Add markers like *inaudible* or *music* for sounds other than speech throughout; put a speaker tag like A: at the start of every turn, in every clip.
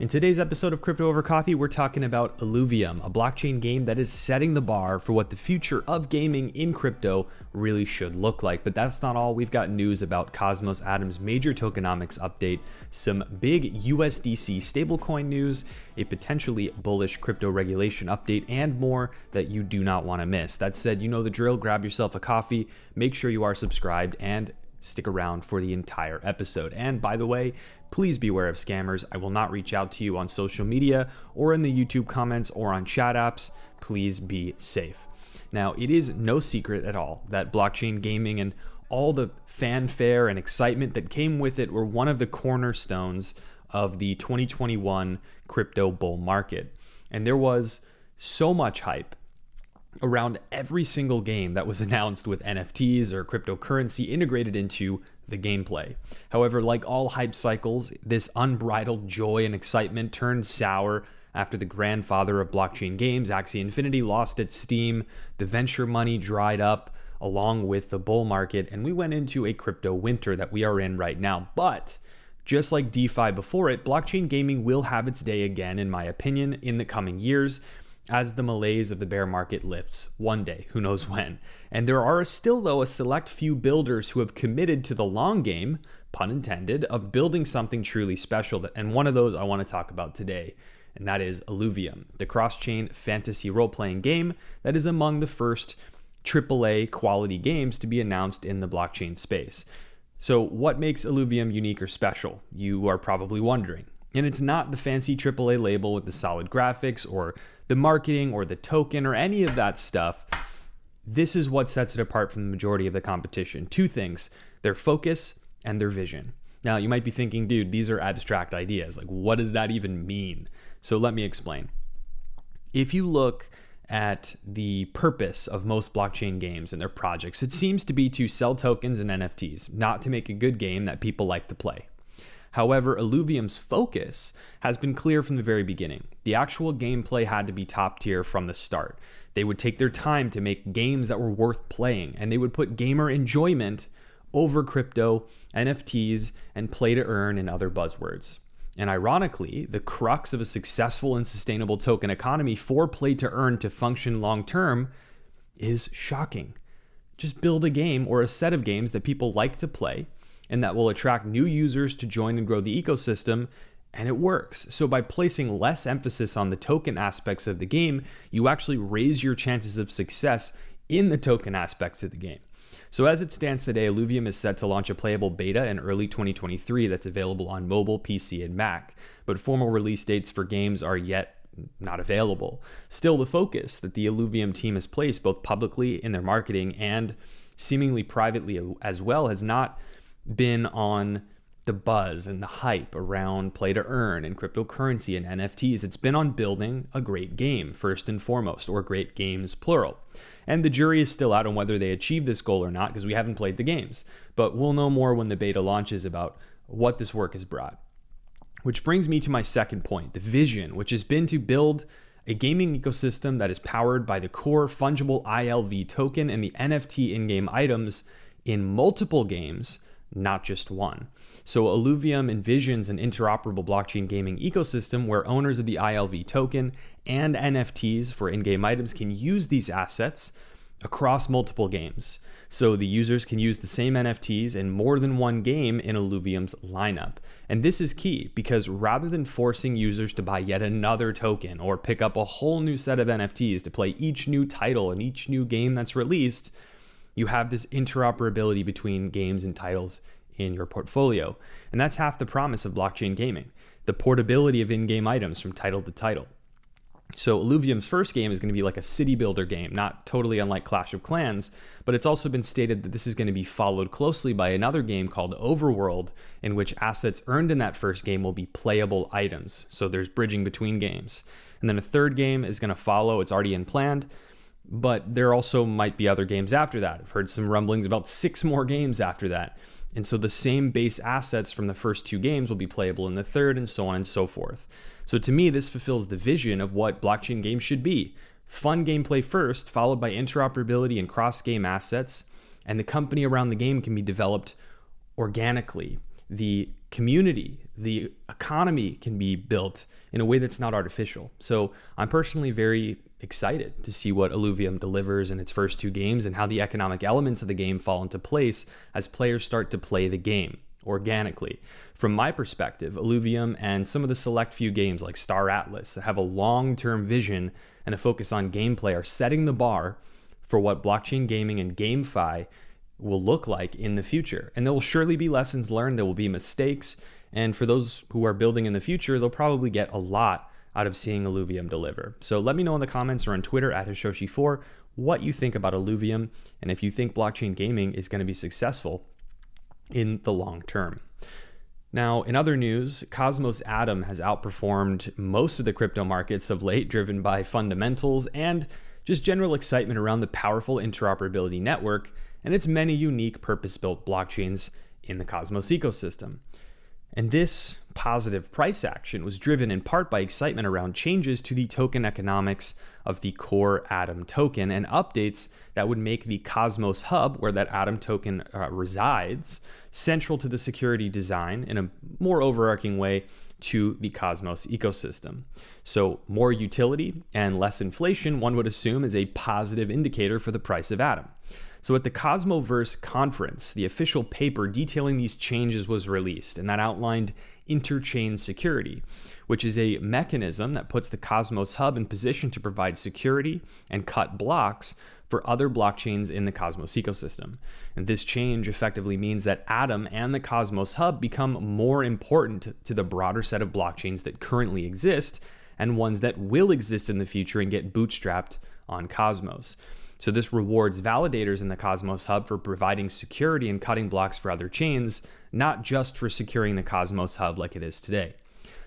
A: In today's episode of Crypto Over Coffee, we're talking about Illuvium, a blockchain game that is setting the bar for what the future of gaming in crypto really should look like. But that's not all. We've got news about Cosmos Atom's major tokenomics update, some big USDC stablecoin news, a potentially bullish crypto regulation update, and more that you do not want to miss. That said, you know the drill. Grab yourself a coffee, make sure you are subscribed, and stick around for the entire episode. And by the way, please beware of scammers. I will not reach out to you on social media or in the YouTube comments or on chat apps. Please be safe. Now, it is no secret at all that blockchain gaming and all the fanfare and excitement that came with it were one of the cornerstones of the 2021 crypto bull market. And there was so much hype around every single game that was *laughs* announced with NFTs or cryptocurrency integrated into the gameplay. However, like all hype cycles, this unbridled joy and excitement turned sour after the grandfather of blockchain games, Axie Infinity, lost its steam, the venture money dried up along with the bull market, and we went into a crypto winter that we are in right now. But just like DeFi before it, blockchain gaming will have its day again, in my opinion, in the coming years as the malaise of the bear market lifts one day, who knows when. And there are still, though, a select few builders who have committed to the long game, pun intended, of building something truly special. And one of those I want to talk about today, and that is Illuvium, the cross chain fantasy role playing game that is among the first AAA quality games to be announced in the blockchain space. So, what makes Illuvium unique or special? You are probably wondering. And it's not the fancy AAA label with the solid graphics or the marketing or the token or any of that stuff. This is what sets it apart from the majority of the competition. Two things their focus and their vision. Now, you might be thinking, dude, these are abstract ideas. Like, what does that even mean? So, let me explain. If you look at the purpose of most blockchain games and their projects, it seems to be to sell tokens and NFTs, not to make a good game that people like to play. However, Illuvium's focus has been clear from the very beginning. The actual gameplay had to be top tier from the start. They would take their time to make games that were worth playing, and they would put gamer enjoyment over crypto, NFTs, and play to earn and other buzzwords. And ironically, the crux of a successful and sustainable token economy for play to earn to function long term is shocking. Just build a game or a set of games that people like to play and that will attract new users to join and grow the ecosystem. And it works. So, by placing less emphasis on the token aspects of the game, you actually raise your chances of success in the token aspects of the game. So, as it stands today, Illuvium is set to launch a playable beta in early 2023 that's available on mobile, PC, and Mac. But formal release dates for games are yet not available. Still, the focus that the Illuvium team has placed, both publicly in their marketing and seemingly privately as well, has not been on the buzz and the hype around play to earn and cryptocurrency and NFTs. It's been on building a great game, first and foremost, or great games, plural. And the jury is still out on whether they achieve this goal or not because we haven't played the games. But we'll know more when the beta launches about what this work has brought. Which brings me to my second point the vision, which has been to build a gaming ecosystem that is powered by the core fungible ILV token and the NFT in game items in multiple games not just one. So Illuvium envisions an interoperable blockchain gaming ecosystem where owners of the ILV token and NFTs for in game items can use these assets across multiple games. So the users can use the same NFTs in more than one game in Illuvium's lineup. And this is key because rather than forcing users to buy yet another token or pick up a whole new set of NFTs to play each new title and each new game that's released, you have this interoperability between games and titles in your portfolio. And that's half the promise of blockchain gaming the portability of in game items from title to title. So, Illuvium's first game is going to be like a city builder game, not totally unlike Clash of Clans, but it's also been stated that this is going to be followed closely by another game called Overworld, in which assets earned in that first game will be playable items. So, there's bridging between games. And then a third game is going to follow, it's already in planned, but there also might be other games after that. I've heard some rumblings about six more games after that. And so the same base assets from the first two games will be playable in the third, and so on and so forth. So to me, this fulfills the vision of what blockchain games should be fun gameplay first, followed by interoperability and cross game assets, and the company around the game can be developed organically the community, the economy can be built in a way that's not artificial. So I'm personally very excited to see what Illuvium delivers in its first two games and how the economic elements of the game fall into place as players start to play the game organically. From my perspective, Illuvium and some of the select few games like Star Atlas that have a long term vision and a focus on gameplay are setting the bar for what blockchain gaming and GameFi will look like in the future. And there will surely be lessons learned, there will be mistakes. And for those who are building in the future, they'll probably get a lot out of seeing Illuvium deliver. So let me know in the comments or on Twitter at Hashoshi4 what you think about Illuvium and if you think blockchain gaming is going to be successful in the long term. Now, in other news, Cosmos Atom has outperformed most of the crypto markets of late, driven by fundamentals and just general excitement around the powerful interoperability network and its many unique purpose built blockchains in the Cosmos ecosystem. And this positive price action was driven in part by excitement around changes to the token economics of the core Atom token and updates that would make the Cosmos Hub, where that Atom token uh, resides, central to the security design in a more overarching way to the Cosmos ecosystem. So, more utility and less inflation, one would assume, is a positive indicator for the price of Atom. So, at the Cosmoverse conference, the official paper detailing these changes was released, and that outlined interchain security, which is a mechanism that puts the Cosmos Hub in position to provide security and cut blocks for other blockchains in the Cosmos ecosystem. And this change effectively means that Atom and the Cosmos Hub become more important to the broader set of blockchains that currently exist and ones that will exist in the future and get bootstrapped on Cosmos. So this rewards validators in the Cosmos Hub for providing security and cutting blocks for other chains, not just for securing the Cosmos Hub like it is today.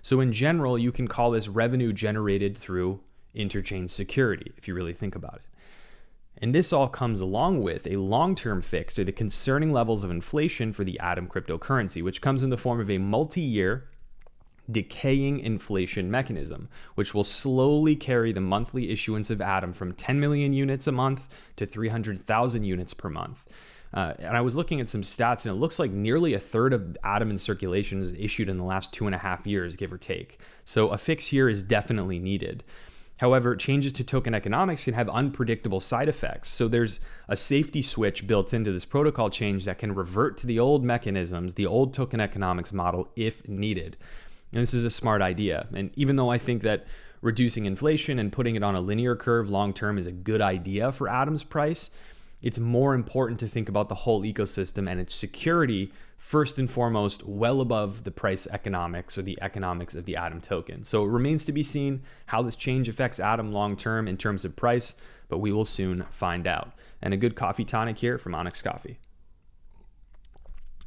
A: So in general, you can call this revenue generated through interchain security if you really think about it. And this all comes along with a long term fix to the concerning levels of inflation for the Atom cryptocurrency, which comes in the form of a multi year decaying inflation mechanism, which will slowly carry the monthly issuance of Atom from 10 million units a month to 300,000 units per month. Uh, and I was looking at some stats, and it looks like nearly a third of Atom in circulation is issued in the last two and a half years, give or take. So a fix here is definitely needed. However, changes to token economics can have unpredictable side effects. So there's a safety switch built into this protocol change that can revert to the old mechanisms, the old token economics model, if needed. And this is a smart idea. And even though I think that reducing inflation and putting it on a linear curve long term is a good idea for Atom's price, it's more important to think about the whole ecosystem and its security first and foremost well above the price economics or the economics of the Atom token. So it remains to be seen how this change affects Atom long term in terms of price, but we will soon find out. And a good coffee tonic here from Onyx Coffee.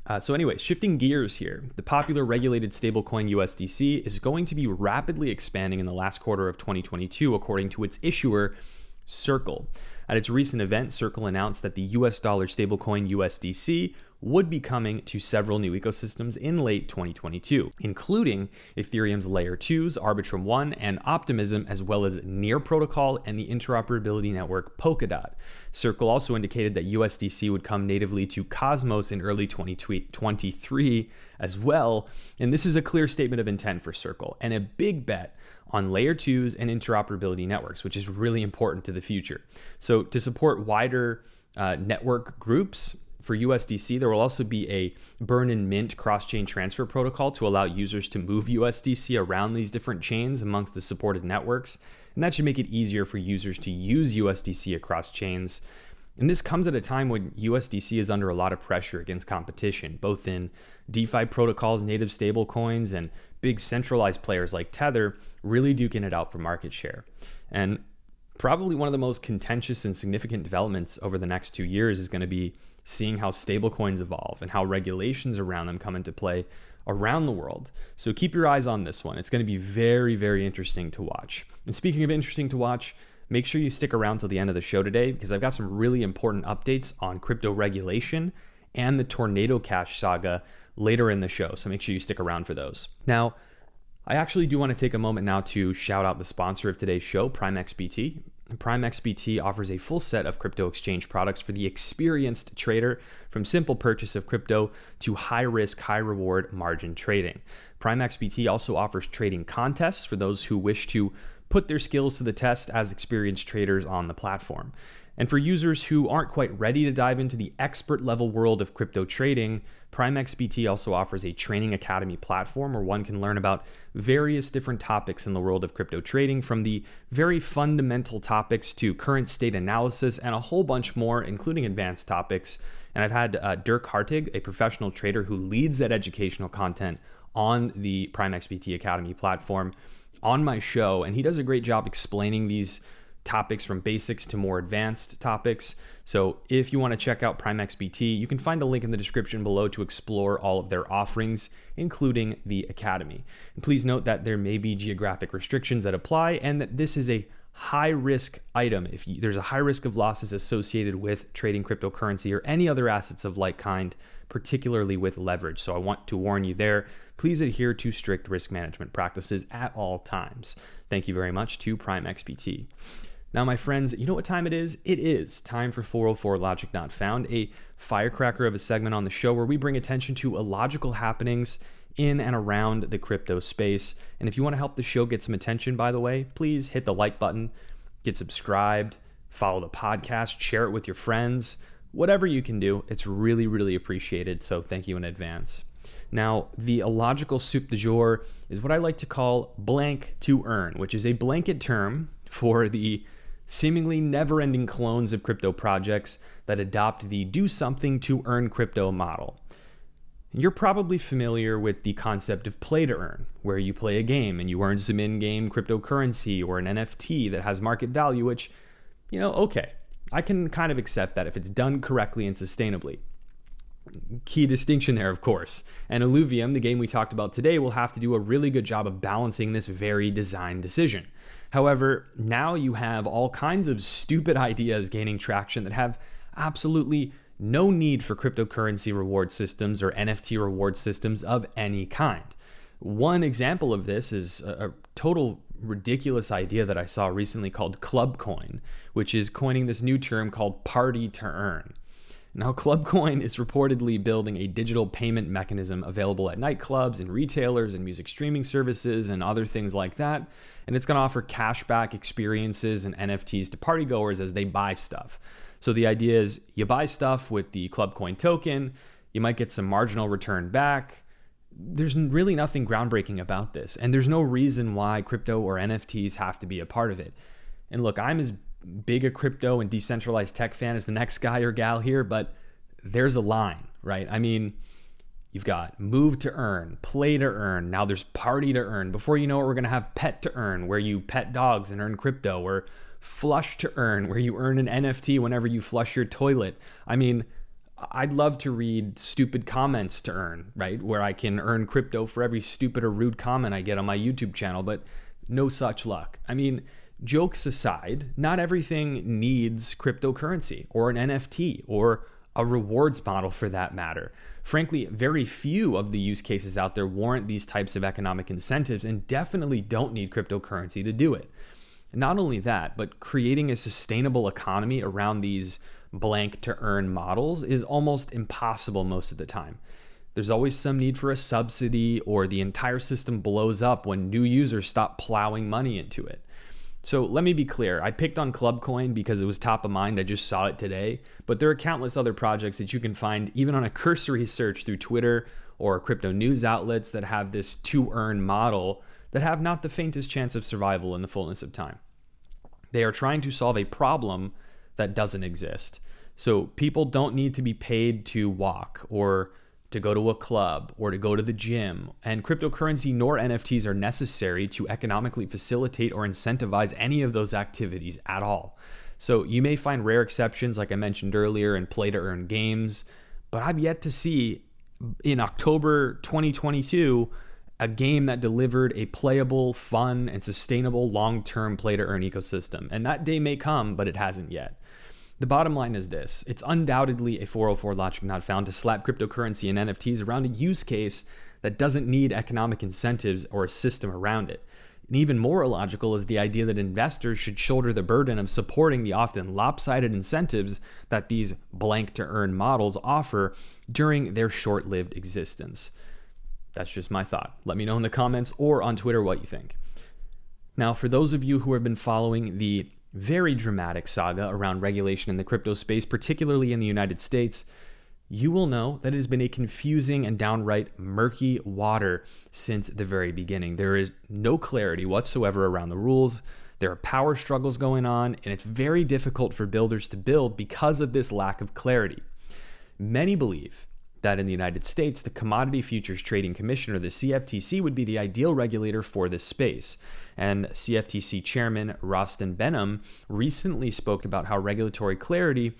A: Uh, so, anyway, shifting gears here, the popular regulated stablecoin USDC is going to be rapidly expanding in the last quarter of 2022, according to its issuer, Circle. At its recent event, Circle announced that the US dollar stablecoin USDC would be coming to several new ecosystems in late 2022, including Ethereum's Layer 2s, Arbitrum 1, and Optimism, as well as Near Protocol and the interoperability network Polkadot. Circle also indicated that USDC would come natively to Cosmos in early 2023 as well, and this is a clear statement of intent for Circle and a big bet on layer twos and interoperability networks, which is really important to the future. So, to support wider uh, network groups, for USDC, there will also be a burn and mint cross chain transfer protocol to allow users to move USDC around these different chains amongst the supported networks. And that should make it easier for users to use USDC across chains. And this comes at a time when USDC is under a lot of pressure against competition, both in DeFi protocols, native stablecoins, and big centralized players like Tether really duking it out for market share. And probably one of the most contentious and significant developments over the next two years is going to be seeing how stablecoins evolve and how regulations around them come into play around the world. So keep your eyes on this one. It's going to be very, very interesting to watch. And speaking of interesting to watch, make sure you stick around till the end of the show today because I've got some really important updates on crypto regulation and the Tornado Cash saga later in the show. So make sure you stick around for those. Now, I actually do want to take a moment now to shout out the sponsor of today's show, Prime XBT. Prime XBT offers a full set of crypto exchange products for the experienced trader, from simple purchase of crypto to high risk, high reward margin trading. Prime XBT also offers trading contests for those who wish to put their skills to the test as experienced traders on the platform. And for users who aren't quite ready to dive into the expert level world of crypto trading, Prime XBT also offers a training academy platform where one can learn about various different topics in the world of crypto trading, from the very fundamental topics to current state analysis and a whole bunch more, including advanced topics. And I've had uh, Dirk Hartig, a professional trader who leads that educational content on the Prime XBT Academy platform, on my show, and he does a great job explaining these topics from basics to more advanced topics. So if you want to check out Prime XBT, you can find a link in the description below to explore all of their offerings, including the Academy. And please note that there may be geographic restrictions that apply and that this is a high risk item. If you, there's a high risk of losses associated with trading cryptocurrency or any other assets of like kind, particularly with leverage. So I want to warn you there. Please adhere to strict risk management practices at all times. Thank you very much to Prime XBT. Now, my friends, you know what time it is? It is time for 404 Logic Not Found, a firecracker of a segment on the show where we bring attention to illogical happenings in and around the crypto space. And if you want to help the show get some attention, by the way, please hit the like button, get subscribed, follow the podcast, share it with your friends, whatever you can do. It's really, really appreciated. So thank you in advance. Now, the illogical soup du jour is what I like to call blank to earn, which is a blanket term for the seemingly never ending clones of crypto projects that adopt the do something to earn crypto model. You're probably familiar with the concept of play to earn, where you play a game and you earn some in game cryptocurrency or an NFT that has market value, which, you know, okay, I can kind of accept that if it's done correctly and sustainably. Key distinction there, of course. And Illuvium, the game we talked about today, will have to do a really good job of balancing this very design decision. However, now you have all kinds of stupid *laughs* ideas gaining traction that have absolutely no need for cryptocurrency reward systems or NFT reward systems of any kind. One example of this is a, a total ridiculous idea that I saw recently called Club Coin, which is coining this new term called party to earn. Now, *laughs* Clubcoin is reportedly building a digital payment mechanism available at nightclubs and retailers and music streaming services and other things like that. And it's going to offer cashback experiences and NFTs to partygoers as they buy stuff. So the idea is you buy stuff with the Clubcoin token, you might get some marginal return back. There's really nothing groundbreaking about this, and there's no reason why crypto or NFTs have to be a part of it. And look, I'm as big a crypto and decentralized tech fan as the next guy or gal here, but there's a line, right? I mean, you've got move to earn, play to earn, now there's party to earn. Before you know it, we're going to have pet to earn, where you pet dogs and earn crypto, or flush to earn, where you earn an NFT whenever you flush your toilet. I mean, I'd love to read stupid comments to earn, right? Where I can earn crypto for every stupid or rude comment I get on my YouTube channel, but no such luck. I mean, jokes aside, not everything needs cryptocurrency or an NFT or a rewards model for that matter. Frankly, very few of the use cases out there warrant these types of economic incentives and definitely don't need cryptocurrency to do it. Not only that, but creating a sustainable economy around these blank to earn models is almost impossible most of the time. There's always some need for a subsidy, or the entire system blows up when new users stop plowing money into it. So let me be clear. I picked on Clubcoin because it was top of mind. I just saw it today. But there are countless other projects that you can find even on a cursory search through Twitter or crypto news outlets that have this to earn model that have not the faintest chance of survival in the fullness of time. They are trying to solve a problem that doesn't exist. So people don't need to be paid to walk or to go to a club or to go to the gym. And cryptocurrency nor NFTs are necessary to economically facilitate or incentivize any of those activities at all. So you may find rare exceptions, like I mentioned earlier, in play to earn games, but I've yet to see in October 2022 a game that delivered a playable, fun, and sustainable long term play to earn ecosystem. And that day may come, but it hasn't yet. The bottom line is this it's undoubtedly a 404 logic not found to slap cryptocurrency and NFTs around a use case that doesn't need economic incentives or a system around it. And even more illogical is the idea that investors should shoulder the burden of supporting the often lopsided incentives that these blank to earn models offer during their short lived existence. That's just my thought. Let me know in the comments or on Twitter what you think. Now, for those of you who have been following the very dramatic saga around regulation in the crypto space, particularly in the United States, you will know that it has been a confusing and downright murky water since the very beginning. There is no clarity whatsoever around the rules. There are power struggles going on, and it's very difficult for builders to build because of this lack of clarity. Many believe that in the United States, the Commodity Futures Trading Commission, or the CFTC, would be the ideal regulator for this space. And CFTC Chairman Rostin Behnam recently spoke about how regulatory clarity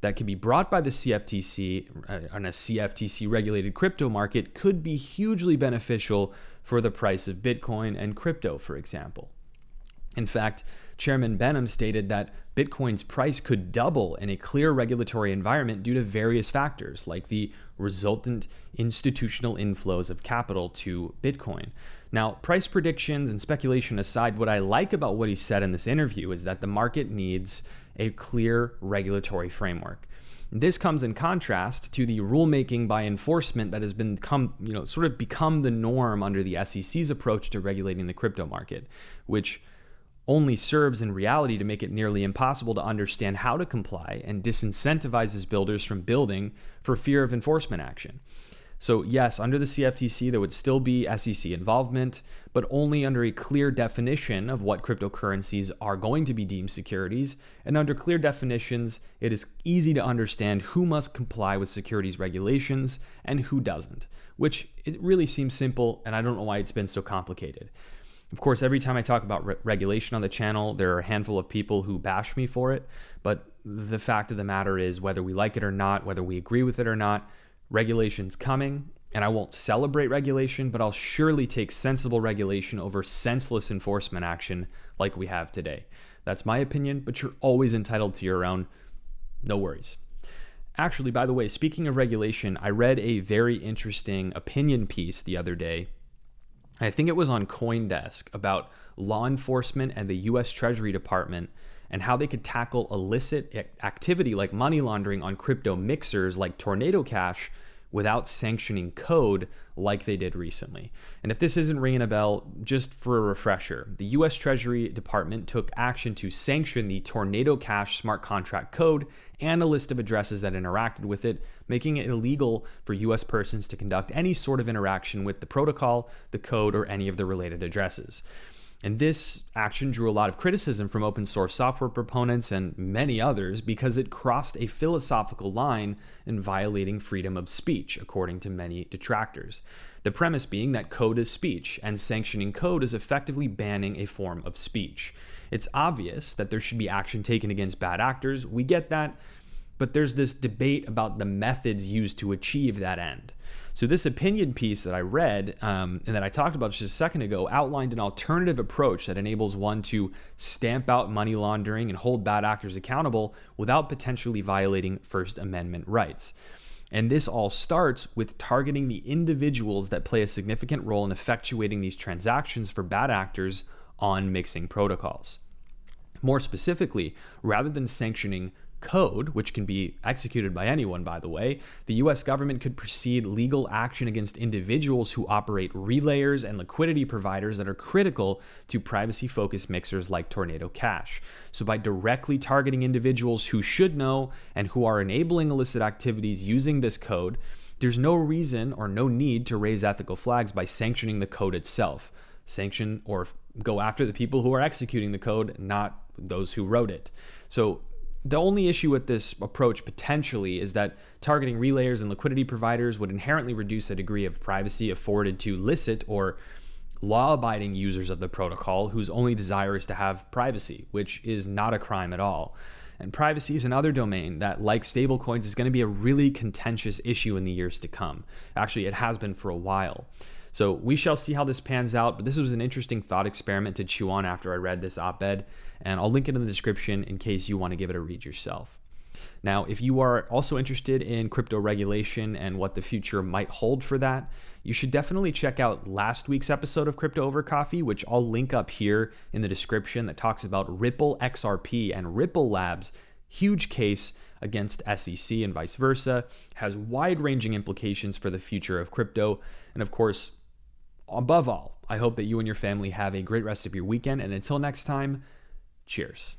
A: that can be brought by the CFTC uh, on a CFTC regulated crypto market could be hugely beneficial for the price of Bitcoin and crypto, for example. In fact, Chairman Behnam stated that Bitcoin's price could double in a clear regulatory environment due to various factors, like the resultant institutional inflows of capital to Bitcoin. Now, price predictions and speculation aside, what I like about what he said in this interview is that the market needs a clear regulatory framework. This comes in contrast to the rulemaking by enforcement that has become, you know, sort of become the norm under the SEC's approach to regulating the crypto market, which only serves in reality to make it nearly impossible to understand how to comply and disincentivizes builders from building for fear of enforcement action. So, yes, under the CFTC, there would still be SEC involvement, but only under a clear definition of what cryptocurrencies are going to be deemed securities. And under clear definitions, it is easy to understand who must comply with securities regulations and who doesn't, which it really seems simple, and I don't know why it's been so complicated. Of course, every time I talk about re- regulation on the channel, there are a handful of people who bash me for it. But the fact of the matter is, whether we like it or not, whether we agree with it or not, regulation's coming. And I won't celebrate regulation, but I'll surely take sensible regulation over senseless enforcement action like we have today. That's my opinion, but you're always entitled to your own. No worries. Actually, by the way, speaking of regulation, I read a very interesting opinion piece the other day I think it was on Coindesk about law enforcement and the US Treasury Department and how they could tackle illicit activity like money laundering on crypto mixers like Tornado Cash without sanctioning code like they did recently. And if this isn't ringing a bell, just for a refresher, the US Treasury Department took action to sanction the Tornado Cash smart contract code and a list of addresses that interacted with it, making it illegal for US persons to conduct any sort of interaction with the protocol, the code, or any of the related addresses. And this action drew a lot of criticism from open source software proponents and many others because it crossed a philosophical line in violating freedom of speech, according to many detractors. The premise being that code is speech, and sanctioning code is effectively banning a form of speech. It's obvious that there should be action taken against bad actors. We get that, but there's this debate about the methods used to achieve that end. So, this opinion piece that I read um, and that I talked about just a second ago outlined an alternative approach that enables one to stamp out money laundering and hold bad actors accountable without potentially violating First Amendment rights. And this all starts with targeting the individuals that play a significant role in effectuating these transactions for bad actors on mixing protocols. More specifically, rather than sanctioning code, which can be executed by anyone, by the way, the US government could proceed legal action against individuals who operate relayers and liquidity providers that are critical to privacy focused mixers like Tornado Cash. So, by directly targeting individuals who should know and who are enabling illicit activities using this code, there's no reason or no need to raise ethical flags by sanctioning the code itself. Sanction or go after the people who are executing the code, not those who wrote it. So, the only issue with this approach potentially is that targeting relayers and liquidity providers would inherently reduce the degree of privacy afforded to licit or law abiding users of the protocol whose only desire is to have privacy, which is not a crime at all. And privacy is another domain that, like stablecoins, is going to be a really contentious issue in the years to come. Actually, it has been for a while. So we shall see how this pans out, but this was an interesting thought experiment to chew on after I read this op ed, and I'll link it in the description in case you want to give it a read yourself. Now, if you are also interested in crypto regulation and what the future might hold for that, you should definitely check out last week's episode of Crypto Over Coffee, which I'll link up here in the description, that talks about Ripple XRP and Ripple Labs' huge case against SEC and vice versa, has wide ranging implications for the future of crypto. And of course, above all, I hope that you and your family have a great rest of your weekend. And until next time, cheers.